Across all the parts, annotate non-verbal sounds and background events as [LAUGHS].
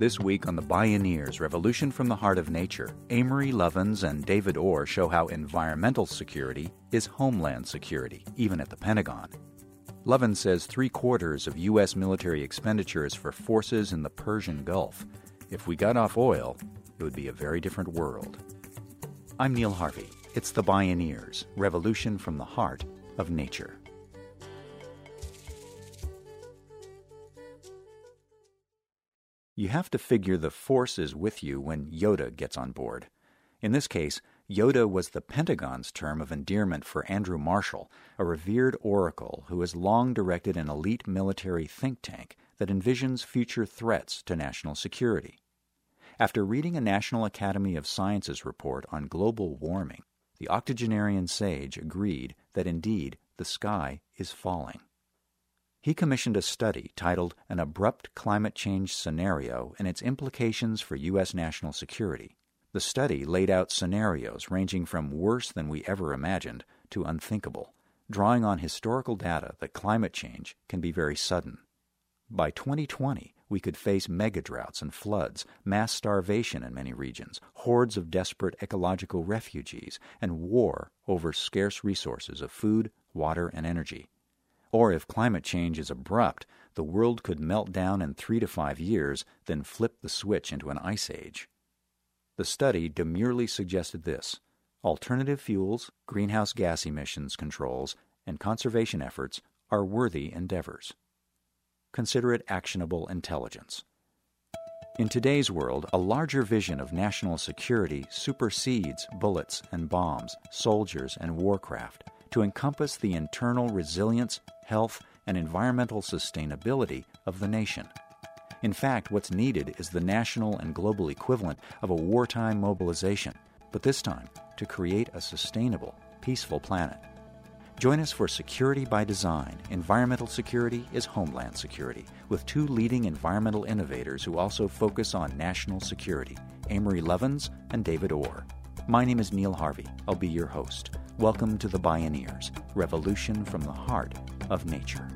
This week on the Bioneers Revolution from the Heart of Nature, Amory Lovins and David Orr show how environmental security is homeland security, even at the Pentagon. Lovins says three quarters of U.S. military expenditures for forces in the Persian Gulf. If we got off oil, it would be a very different world. I'm Neil Harvey. It's the Bioneers Revolution from the Heart of Nature. You have to figure the Force is with you when Yoda gets on board. In this case, Yoda was the Pentagon's term of endearment for Andrew Marshall, a revered oracle who has long directed an elite military think tank that envisions future threats to national security. After reading a National Academy of Sciences report on global warming, the octogenarian sage agreed that indeed the sky is falling. He commissioned a study titled An Abrupt Climate Change Scenario and Its Implications for U.S. National Security. The study laid out scenarios ranging from worse than we ever imagined to unthinkable, drawing on historical data that climate change can be very sudden. By 2020, we could face megadroughts and floods, mass starvation in many regions, hordes of desperate ecological refugees, and war over scarce resources of food, water, and energy. Or if climate change is abrupt, the world could melt down in three to five years, then flip the switch into an ice age. The study demurely suggested this alternative fuels, greenhouse gas emissions controls, and conservation efforts are worthy endeavors. Consider it actionable intelligence. In today's world, a larger vision of national security supersedes bullets and bombs, soldiers and warcraft to encompass the internal resilience, health, and environmental sustainability of the nation. In fact, what's needed is the national and global equivalent of a wartime mobilization, but this time to create a sustainable, peaceful planet. Join us for Security by Design Environmental Security is Homeland Security, with two leading environmental innovators who also focus on national security Amory Lovins and David Orr. My name is Neil Harvey. I'll be your host. Welcome to the Bioneers Revolution from the Heart of Nature.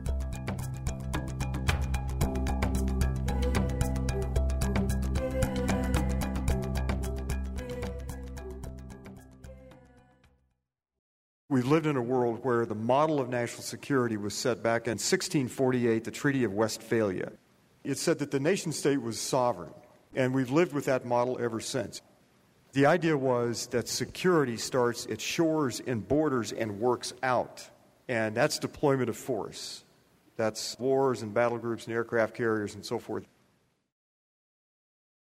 We've lived in a world where the model of national security was set back in 1648, the Treaty of Westphalia. It said that the nation state was sovereign, and we've lived with that model ever since. The idea was that security starts at shores and borders and works out, and that's deployment of force. That's wars and battle groups and aircraft carriers and so forth.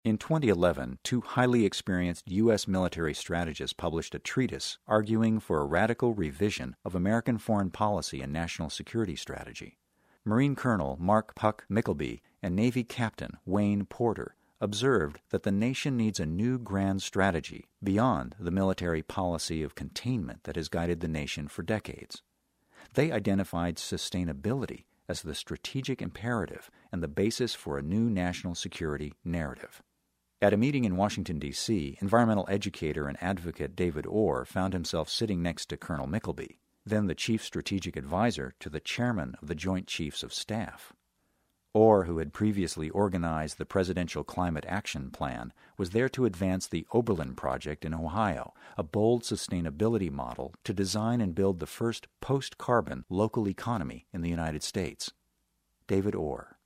In 2011, two highly experienced U.S. military strategists published a treatise arguing for a radical revision of American foreign policy and national security strategy. Marine Colonel Mark Puck Mykleby and Navy Captain Wayne Porter observed that the nation needs a new grand strategy beyond the military policy of containment that has guided the nation for decades. They identified sustainability as the strategic imperative and the basis for a new national security narrative. At a meeting in Washington, D.C., environmental educator and advocate David Orr found himself sitting next to Colonel Mykleby, then the chief strategic advisor to the chairman of the Joint Chiefs of Staff. Orr, who had previously organized the Presidential Climate Action Plan, was there to advance the Oberlin Project in Ohio, a bold sustainability model to design and build the first post carbon local economy in the United States. David Orr.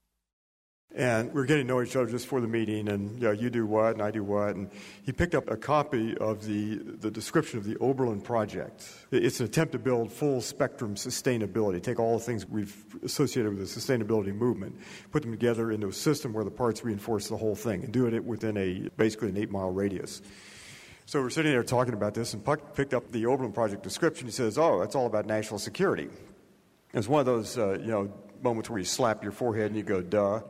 And we are getting to know each other just for the meeting, and you, know, you do what, and I do what. And he picked up a copy of the, the description of the Oberlin Project. It's an attempt to build full spectrum sustainability, take all the things we've associated with the sustainability movement, put them together into a system where the parts reinforce the whole thing, and do it within a basically an eight mile radius. So we're sitting there talking about this, and Puck picked up the Oberlin Project description. He says, Oh, that's all about national security. It's one of those, uh, you know, moments where you slap your forehead and you go, duh.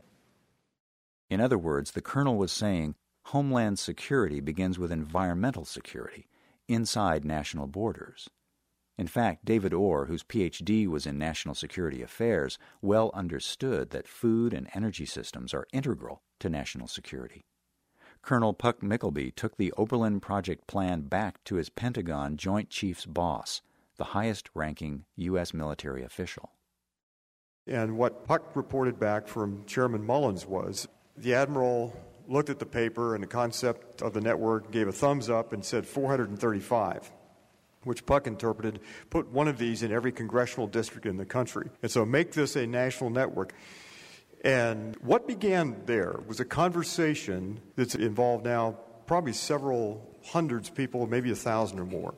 In other words, the colonel was saying Homeland security begins with environmental security inside national borders. In fact, David Orr, whose PhD was in national security affairs, well understood that food and energy systems are integral to national security. Colonel Puck Mykleby took the Oberlin Project plan back to his Pentagon Joint Chiefs boss, the highest ranking U.S. military official. And what Puck reported back from Chairman Mullins was the admiral looked at the paper and the concept of the network, gave a thumbs up, and said 435 which Puck interpreted, put one of these in every congressional district in the country. And so make this a national network. And what began there was a conversation that's involved now probably several hundreds of people, maybe a thousand or more,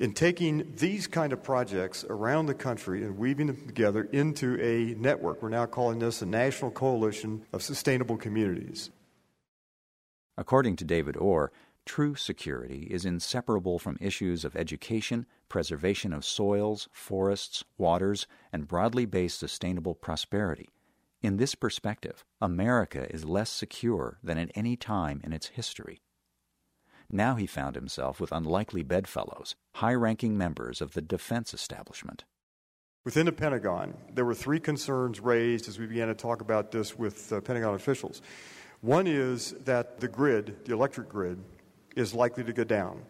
in taking these kind of projects around the country and weaving them together into a network. We're now calling this a National Coalition of Sustainable Communities. According to David Orr, true security is inseparable from issues of education, preservation of soils, forests, waters, and broadly based sustainable prosperity. In this perspective, America is less secure than at any time in its history. Now he found himself with unlikely bedfellows, high ranking members of the defense establishment. Within the Pentagon, there were three concerns raised as we began to talk about this with uh, Pentagon officials. One is that the grid, the electric grid, is likely to go down.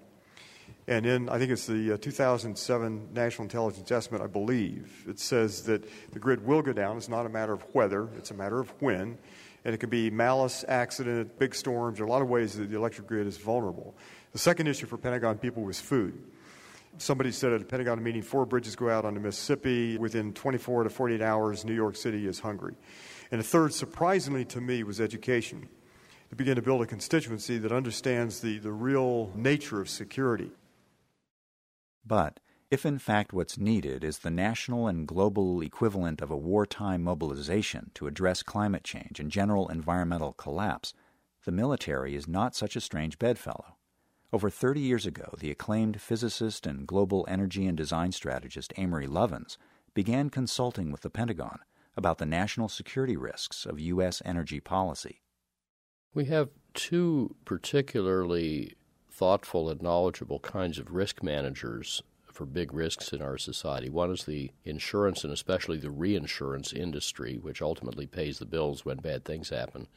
And in, I think it's the uh, 2007 National Intelligence Estimate, I believe, it says that the grid will go down. It's not a matter of whether, it's a matter of when. And it can be malice, accident, big storms. There are a lot of ways that the electric grid is vulnerable. The second issue for Pentagon people was food. Somebody said at a Pentagon meeting, four bridges go out on the Mississippi. Within 24 to 48 hours, New York City is hungry. And the third, surprisingly to me, was education to begin to build a constituency that understands the, the real nature of security. But if in fact what's needed is the national and global equivalent of a wartime mobilization to address climate change and general environmental collapse, the military is not such a strange bedfellow. Over 30 years ago, the acclaimed physicist and global energy and design strategist Amory Lovins began consulting with the Pentagon about the national security risks of U.S. energy policy. We have two particularly thoughtful and knowledgeable kinds of risk managers for big risks in our society. One is the insurance and especially the reinsurance industry, which ultimately pays the bills when bad things happen.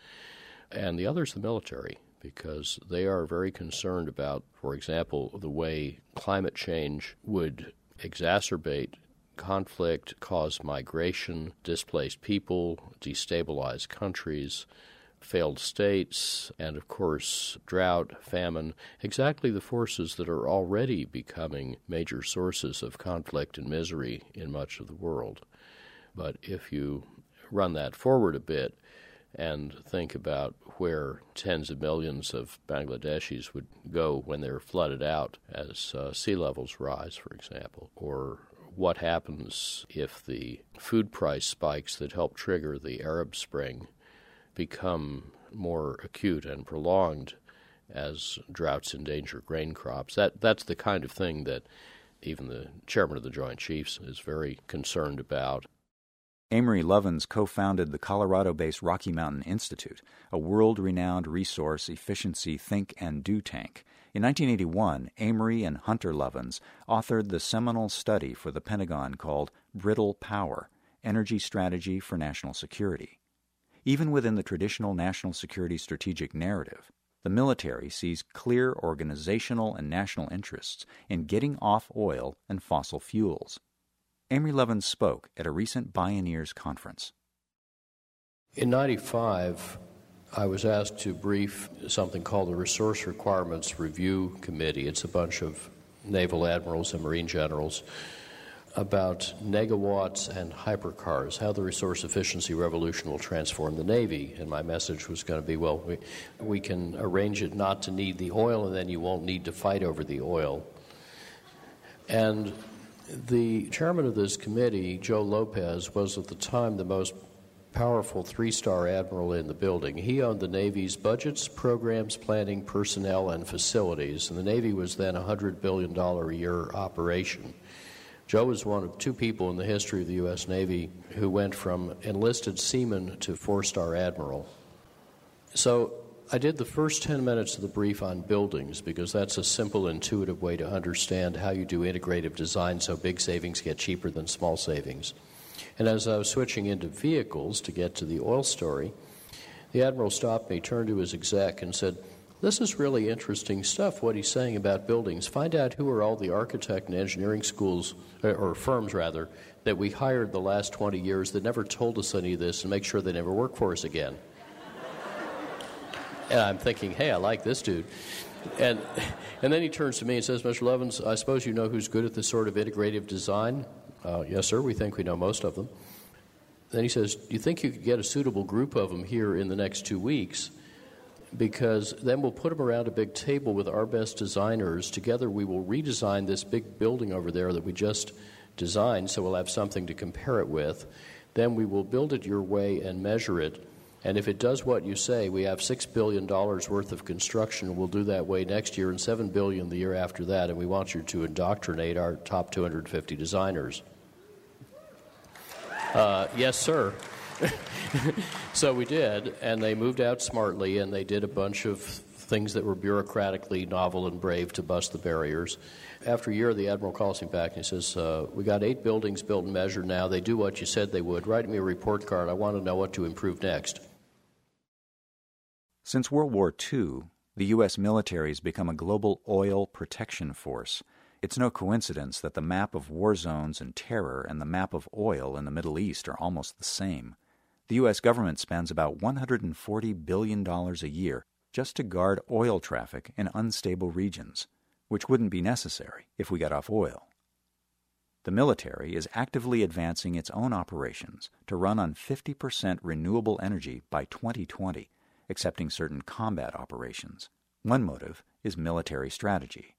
And the other is the military, because they are very concerned about, for example, the way climate change would exacerbate conflict, cause migration, displace people, destabilize countries failed states, and of course, drought, famine, exactly the forces that are already becoming major sources of conflict and misery in much of the world. But if you run that forward a bit and think about where tens of millions of Bangladeshis would go when they're flooded out as uh, sea levels rise, for example, or what happens if the food price spikes that help trigger the Arab Spring become more acute and prolonged as droughts endanger grain crops. That that's the kind of thing that even the chairman of the Joint Chiefs is very concerned about. Amory Lovins co founded the Colorado based Rocky Mountain Institute, a world renowned resource efficiency think and do tank. In 1981, Amory and Hunter Lovins authored the seminal study for the Pentagon called Brittle Power Energy Strategy for National Security. Even within the traditional national security strategic narrative, the military sees clear organizational and national interests in getting off oil and fossil fuels. Amory Lovins spoke at a recent Bioneers conference. In 95, I was asked to brief something called the Resource Requirements Review Committee. It's a bunch of naval admirals and marine generals about negawatts and hypercars, how the resource efficiency revolution will transform the Navy. And my message was going to be well, we, we can arrange it not to need the oil, and then you won't need to fight over the oil. And the chairman of this committee, Joe Lopez, was at the time the most powerful three star admiral in the building. He owned the Navy's budgets, programs, planning, personnel, and facilities. And the Navy was then a $100 billion a year operation. Joe was one of two people in the history of the U.S. Navy who went from enlisted seaman to four star admiral. So I did the first 10 minutes of the brief on buildings because that's a simple, intuitive way to understand how you do integrative design so big savings get cheaper than small savings. And as I was switching into vehicles to get to the oil story, the admiral stopped me, turned to his exec, and said, this is really interesting stuff, what he's saying about buildings. Find out who are all the architect and engineering schools, uh, or firms rather, that we hired the last 20 years that never told us any of this and make sure they never work for us again. And I'm thinking, hey, I like this dude. And, and then he turns to me and says, Mr. Lovins, I suppose you know who's good at this sort of integrative design? Uh, yes, sir, we think we know most of them. Then he says, Do you think you could get a suitable group of them here in the next two weeks? Because then we'll put them around a big table with our best designers. Together, we will redesign this big building over there that we just designed, so we'll have something to compare it with. Then we will build it your way and measure it and if it does what you say, we have six billion dollars worth of construction. We'll do that way next year, and 7 billion the year after that. And we want you to indoctrinate our top 250 designers. Uh, yes, sir. [LAUGHS] so we did, and they moved out smartly, and they did a bunch of things that were bureaucratically novel and brave to bust the barriers. After a year, the admiral calls me back and he says, uh, "We got eight buildings built and measured now. They do what you said they would. Write me a report card. I want to know what to improve next." Since World War II, the U.S. military has become a global oil protection force. It's no coincidence that the map of war zones and terror and the map of oil in the Middle East are almost the same. The U.S. government spends about $140 billion a year just to guard oil traffic in unstable regions, which wouldn't be necessary if we got off oil. The military is actively advancing its own operations to run on 50% renewable energy by 2020 excepting certain combat operations. One motive is military strategy.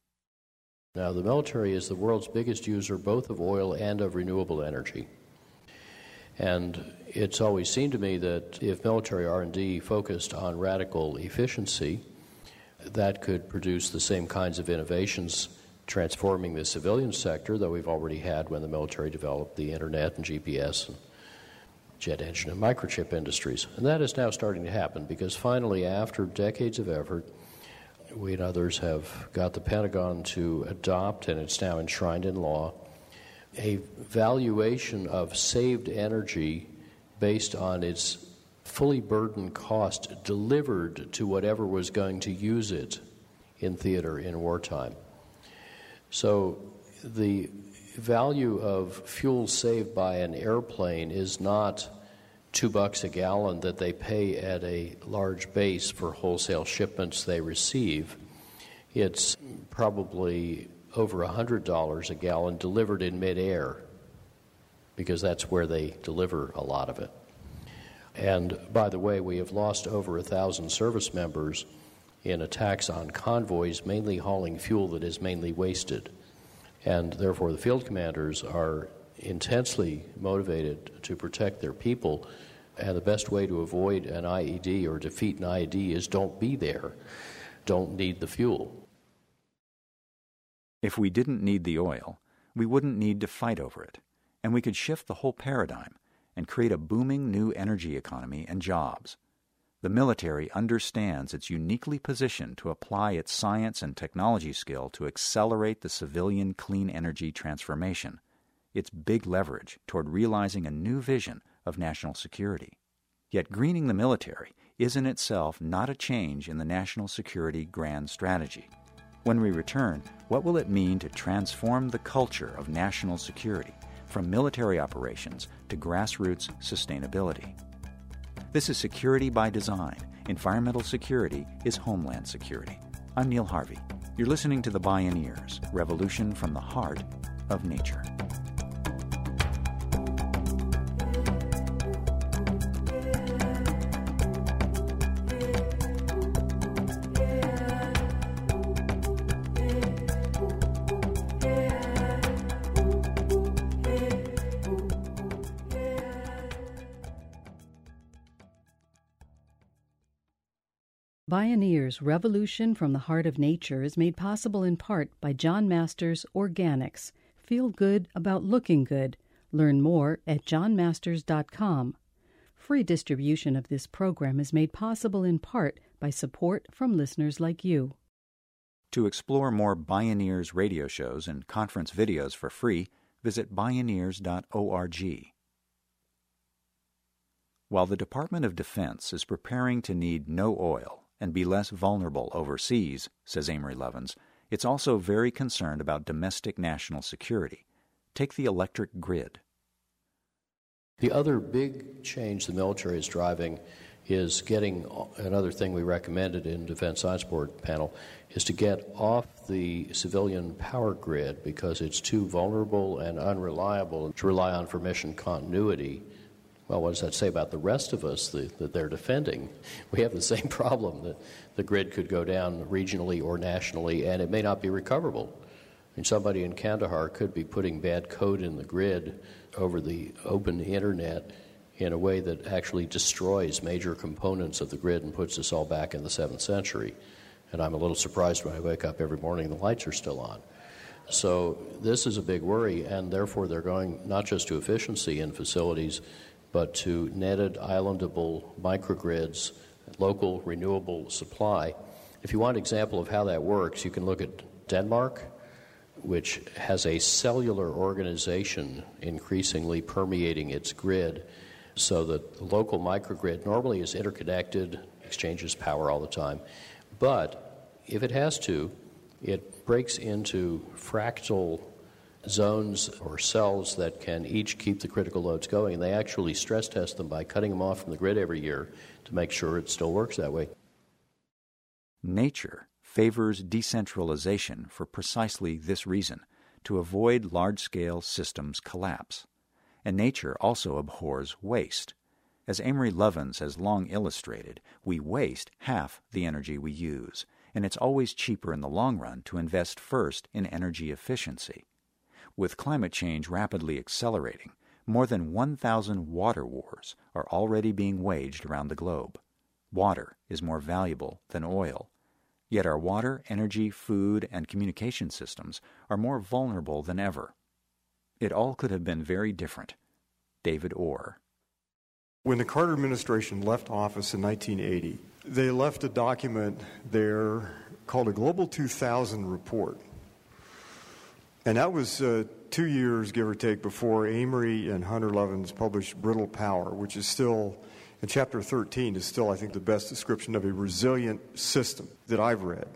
Now, the military is the world's biggest user both of oil and of renewable energy. And it's always seemed to me that if military R&D focused on radical efficiency, that could produce the same kinds of innovations transforming the civilian sector that we've already had when the military developed the internet and GPS and jet engine and microchip industries. And that is now starting to happen because finally, after decades of effort, we and others have got the Pentagon to adopt, and it's now enshrined in law, a valuation of saved energy based on its fully burdened cost delivered to whatever was going to use it in theater in wartime. So the value of fuel saved by an airplane is not two bucks a gallon that they pay at a large base for wholesale shipments they receive. It's probably over $100 a gallon delivered in midair because that's where they deliver a lot of it. And by the way, we have lost over a thousand service members in attacks on convoys, mainly hauling fuel that is mainly wasted. And therefore, the field commanders are intensely motivated to protect their people. And the best way to avoid an IED or defeat an IED is don't be there, don't need the fuel. If we didn't need the oil, we wouldn't need to fight over it, and we could shift the whole paradigm and create a booming new energy economy and jobs. The military understands it's uniquely positioned to apply its science and technology skill to accelerate the civilian clean energy transformation. It's big leverage toward realizing a new vision of national security. Yet greening the military is in itself not a change in the national security grand strategy. When we return, what will it mean to transform the culture of national security from military operations to grassroots sustainability? This is Security by Design. Environmental security is homeland security. I'm Neil Harvey. You're listening to The Bioneers Revolution from the Heart of Nature. Bioneers Revolution from the Heart of Nature is made possible in part by John Masters Organics. Feel good about looking good. Learn more at johnmasters.com. Free distribution of this program is made possible in part by support from listeners like you. To explore more Bioneers radio shows and conference videos for free, visit bioneers.org. While the Department of Defense is preparing to need no oil and be less vulnerable overseas, says Amory Lovins, it's also very concerned about domestic national security. Take the electric grid. The other big change the military is driving is getting another thing we recommended in Defense Science Board panel is to get off the civilian power grid because it's too vulnerable and unreliable to rely on for mission continuity. Well, what does that say about the rest of us that, that they're defending? [LAUGHS] We have the same problem that the grid could go down regionally or nationally and it may not be recoverable. Mean, somebody in Kandahar could be putting bad code in the grid over the open internet in a way that actually destroys major components of the grid and puts us all back in the 7th century. And I'm a little surprised when I wake up every morning and the lights are still on. So this is a big worry, and therefore they're going not just to efficiency in facilities, but to netted islandable microgrids, local renewable supply. If you want an example of how that works, you can look at Denmark, which has a cellular organization increasingly permeating its grid so that the local microgrid normally is interconnected, exchanges power all the time. But if it has to, it breaks into fractal zones or cells that can each keep the critical loads going. And they actually stress test them by cutting them off from the grid every year to make sure it still works that way. Nature favors decentralization for precisely this reason to avoid large scale systems collapse and nature also abhors waste. As Amory Lovins has long illustrated, we waste half the energy we use, and it's always cheaper in the long run to invest first in energy efficiency. With climate change rapidly accelerating, more than 1,000 water wars are already being waged around the globe. Water is more valuable than oil. Yet our water, energy, food, and communication systems are more vulnerable than ever. It all could have been very different. David Orr. When the Carter administration left office in 1980, they left a document there called a Global 2000 report. And that was uh, two years, give or take, before Amory and Hunter Lovins published Brittle Power, which is still, in chapter 13, is still, I think, the best description of a resilient system that I've read.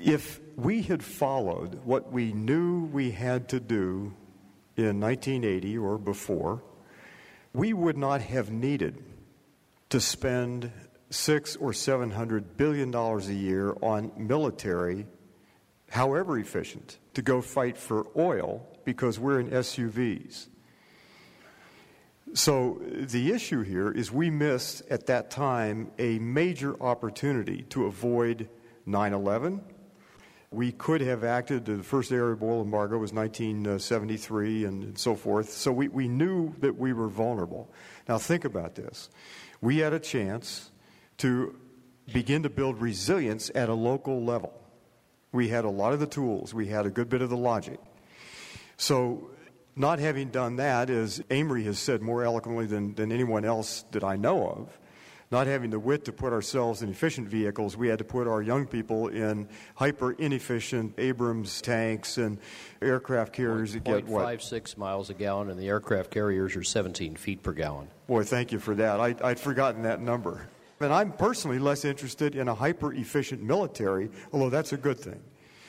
If we had followed what we knew we had to do in 1980 or before, we would not have needed to spend six or seven hundred billion dollars a year on military, however efficient, to go fight for oil because we're in SUVs. So the issue here is we missed at that time a major opportunity to avoid 9 11 we could have acted. The first Arab oil embargo was 1973 and so forth. So we, we knew that we were vulnerable. Now, think about this. We had a chance to begin to build resilience at a local level. We had a lot of the tools, we had a good bit of the logic. So, not having done that, as Amory has said more eloquently than, than anyone else that I know of, not having the wit to put ourselves in efficient vehicles, we had to put our young people in hyper inefficient Abrams tanks and aircraft carriers that get what? Five, six miles a gallon, and the aircraft carriers are 17 feet per gallon. Boy, thank you for that. I, I'd forgotten that number. And I'm personally less interested in a hyper efficient military, although that's a good thing,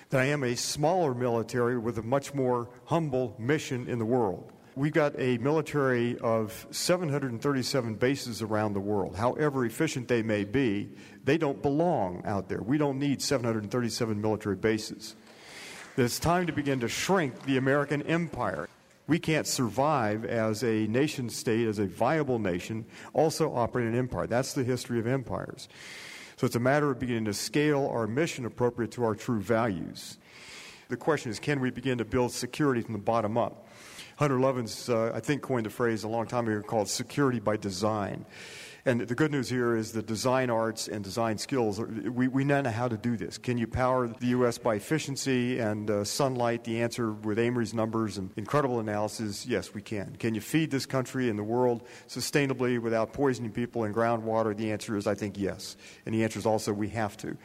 than I am a smaller military with a much more humble mission in the world. We've got a military of 737 bases around the world. However efficient they may be, they don't belong out there. We don't need 737 military bases. It's time to begin to shrink the American empire. We can't survive as a nation state, as a viable nation, also operating an empire. That's the history of empires. So it's a matter of beginning to scale our mission appropriate to our true values. The question is can we begin to build security from the bottom up? Hunter Lovins, uh, I think, coined the phrase a long time ago called security by design. And the good news here is the design arts and design skills, we, we now know how to do this. Can you power the U.S. by efficiency and uh, sunlight? The answer with Amory's numbers and incredible analysis, yes, we can. Can you feed this country and the world sustainably without poisoning people and groundwater? The answer is, I think, yes. And the answer is also, we have to.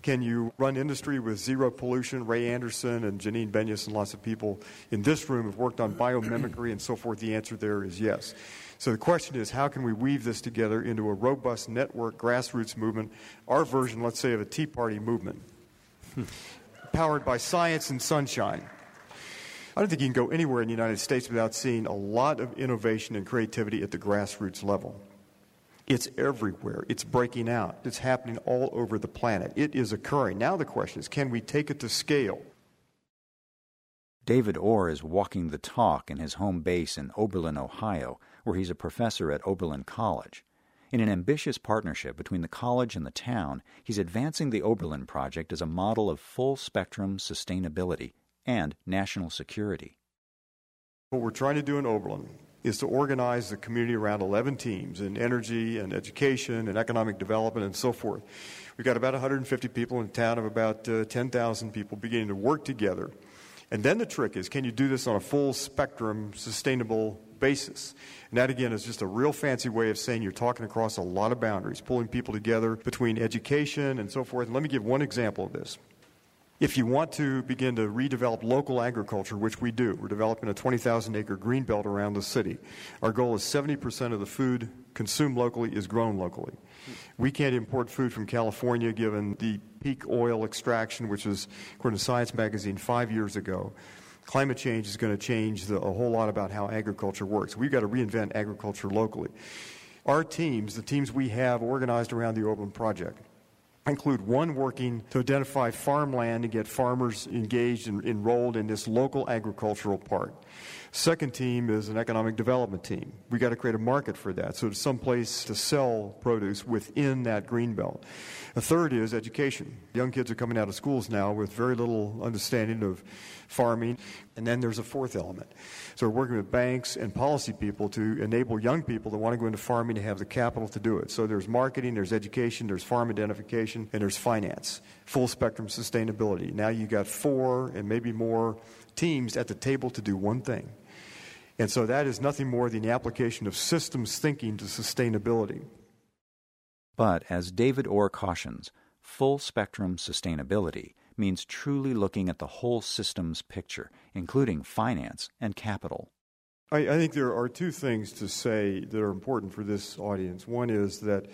Can you run industry with zero pollution? Ray Anderson and Janine Benyus and lots of people in this room have worked on biomimicry and so forth. The answer there is yes. So the question is, how can we weave this together into a robust network grassroots movement, our version, let's say, of a Tea Party movement, hmm. powered by science and sunshine? I don't think you can go anywhere in the United States without seeing a lot of innovation and creativity at the grassroots level. It's everywhere. It's breaking out. It's happening all over the planet. It is occurring. Now the question is can we take it to scale? David Orr is walking the talk in his home base in Oberlin, Ohio, where he's a professor at Oberlin College. In an ambitious partnership between the college and the town, he's advancing the Oberlin Project as a model of full spectrum sustainability and national security. What we're trying to do in Oberlin is to organize the community around 11 teams in energy and education and economic development and so forth. We've got about 150 people in a town of about uh, 10,000 people beginning to work together. And then the trick is can you do this on a full spectrum, sustainable basis? And that, again, is just a real fancy way of saying you're talking across a lot of boundaries, pulling people together between education and so forth. And let me give one example of this. If you want to begin to redevelop local agriculture, which we do, we're developing a 20,000 acre green belt around the city. Our goal is 70% of the food consumed locally is grown locally. We can't import food from California given the peak oil extraction, which was, according to Science Magazine, five years ago. Climate change is going to change the, a whole lot about how agriculture works. We've got to reinvent agriculture locally. Our teams, the teams we have organized around the Oberlin Project, include one working to identify farmland and get farmers engaged and enrolled in this local agricultural part. Second team is an economic development team. We got to create a market for that, so there's some place to sell produce within that green belt. A third is education. Young kids are coming out of schools now with very little understanding of farming. And then there's a fourth element. So we're working with banks and policy people to enable young people that want to go into farming to have the capital to do it. So there's marketing, there's education, there's farm identification, and there's finance. Full spectrum sustainability. Now you've got four and maybe more teams at the table to do one thing. And so that is nothing more than the application of systems thinking to sustainability. But as David Orr cautions, full spectrum sustainability means truly looking at the whole systems picture, including finance and capital. I, I, think there are two things to say that are important for this audience. One is that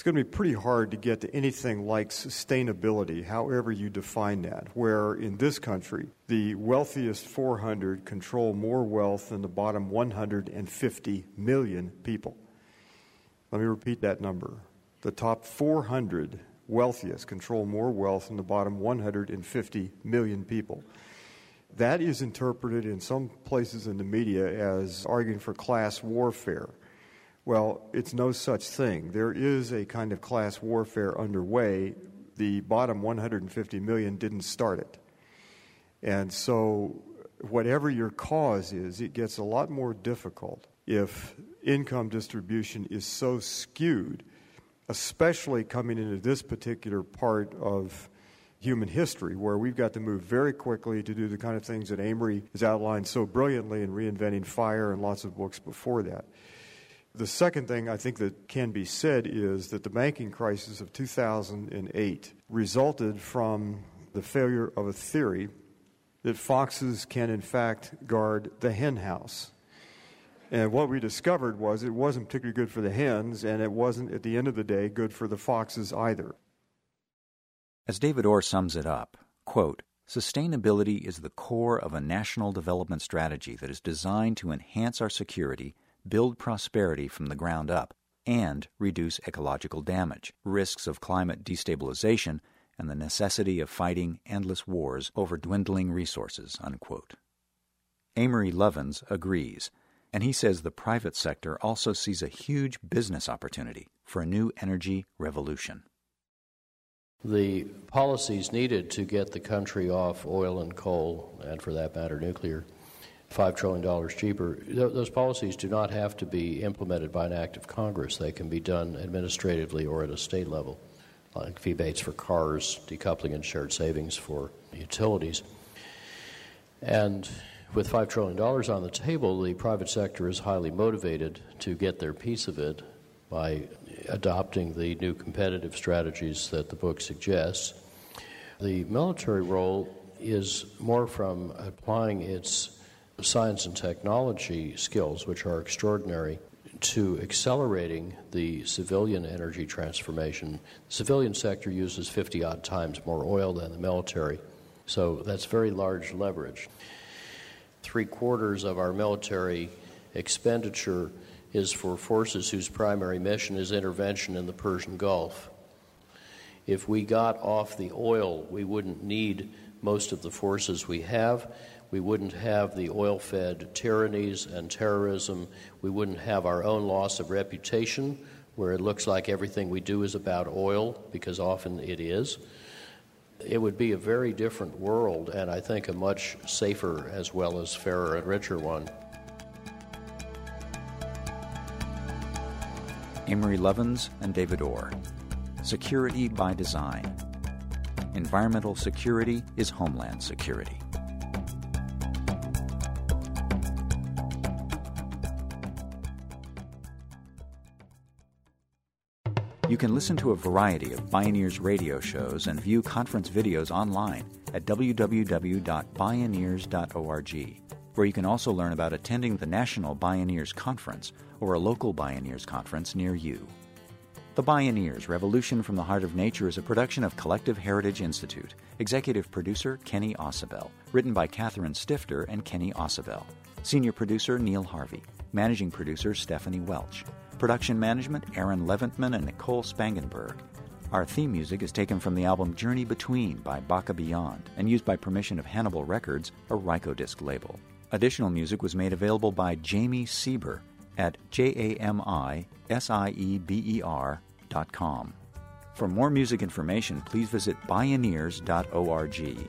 it's going to be pretty hard to get to anything like sustainability, however you define that, where in this country, the wealthiest 400 control more wealth than the bottom 150 million people. Let me repeat that number. The top 400 wealthiest control more wealth than the bottom 150 million people. That is interpreted in some places in the media as arguing for class warfare. Well, it's no such thing. There is a kind of class warfare underway. The bottom 150 million didn't start it. And so, whatever your cause is, it gets a lot more difficult if income distribution is so skewed, especially coming into this particular part of human history, where we've got to move very quickly to do the kind of things that Amory has outlined so brilliantly in Reinventing Fire and lots of books before that. The second thing I think that can be said is that the banking crisis of 2008 resulted from the failure of a theory that foxes can, in fact, guard the hen house. And what we discovered was it wasn't particularly good for the hens, and it wasn't, at the end of the day, good for the foxes either. As David Orr sums it up, quote, Sustainability is the core of a national development strategy that is designed to enhance our security build prosperity from the ground up, and reduce ecological damage, risks of climate destabilization, and the necessity of fighting endless wars over dwindling resources. Unquote. Amory Lovins agrees, and he says the private sector also sees a huge business opportunity for a new energy revolution. The policies needed to get the country off oil and coal, and for that matter, nuclear, $5 trillion cheaper. Th- those policies do not have to be implemented by an act of Congress. They can be done administratively or at a state level, like rebates for cars, decoupling and shared savings for utilities. And with $5 trillion on the table, the private sector is highly motivated to get their piece of it by adopting the new competitive strategies that the book suggests. The military role is more from applying its science and technology skills, which are extraordinary, to accelerating the civilian energy transformation. The civilian sector uses 50 odd times more oil than the military, so that's very large leverage. Three quarters of our military expenditure is for forces whose primary mission is intervention in the Persian Gulf. If we got off the oil, we wouldn't need most of the forces we have. We wouldn't have the oil fed tyrannies and terrorism. We wouldn't have our own loss of reputation, where it looks like everything we do is about oil, because often it is. It would be a very different world, and I think a much safer as well as fairer and richer one. Amory Lovins and David Orr. Security by design. Environmental security is homeland security. You can listen to a variety of Bioneers radio shows and view conference videos online at www.bioneers.org, where you can also learn about attending the National Bioneers Conference or a local Bioneers Conference near you. The Bioneers Revolution from the Heart of Nature is a production of Collective Heritage Institute. Executive producer Kenny Ausubel. Written by Catherine Stifter and Kenny Ausubel. Senior producer Neil Harvey. Managing producer Stephanie Welch. Production management Aaron Leventman and Nicole Spangenberg. Our theme music is taken from the album Journey Between by Baka Beyond and used by permission of Hannibal Records, a Rykodisc label. Additional music was made available by Jamie Sieber at J-A-M-I-S-I-E-B-E-R dot com. For more music information, please visit bioneers.org.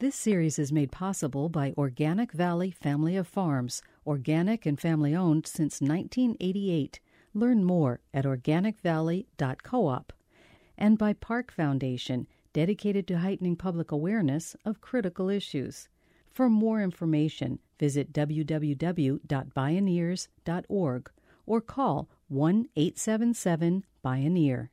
This series is made possible by Organic Valley Family of Farms, organic and family owned since 1988. Learn more at organicvalley.coop. And by Park Foundation, dedicated to heightening public awareness of critical issues. For more information, visit www.bioneers.org or call 1 877 Bioneer.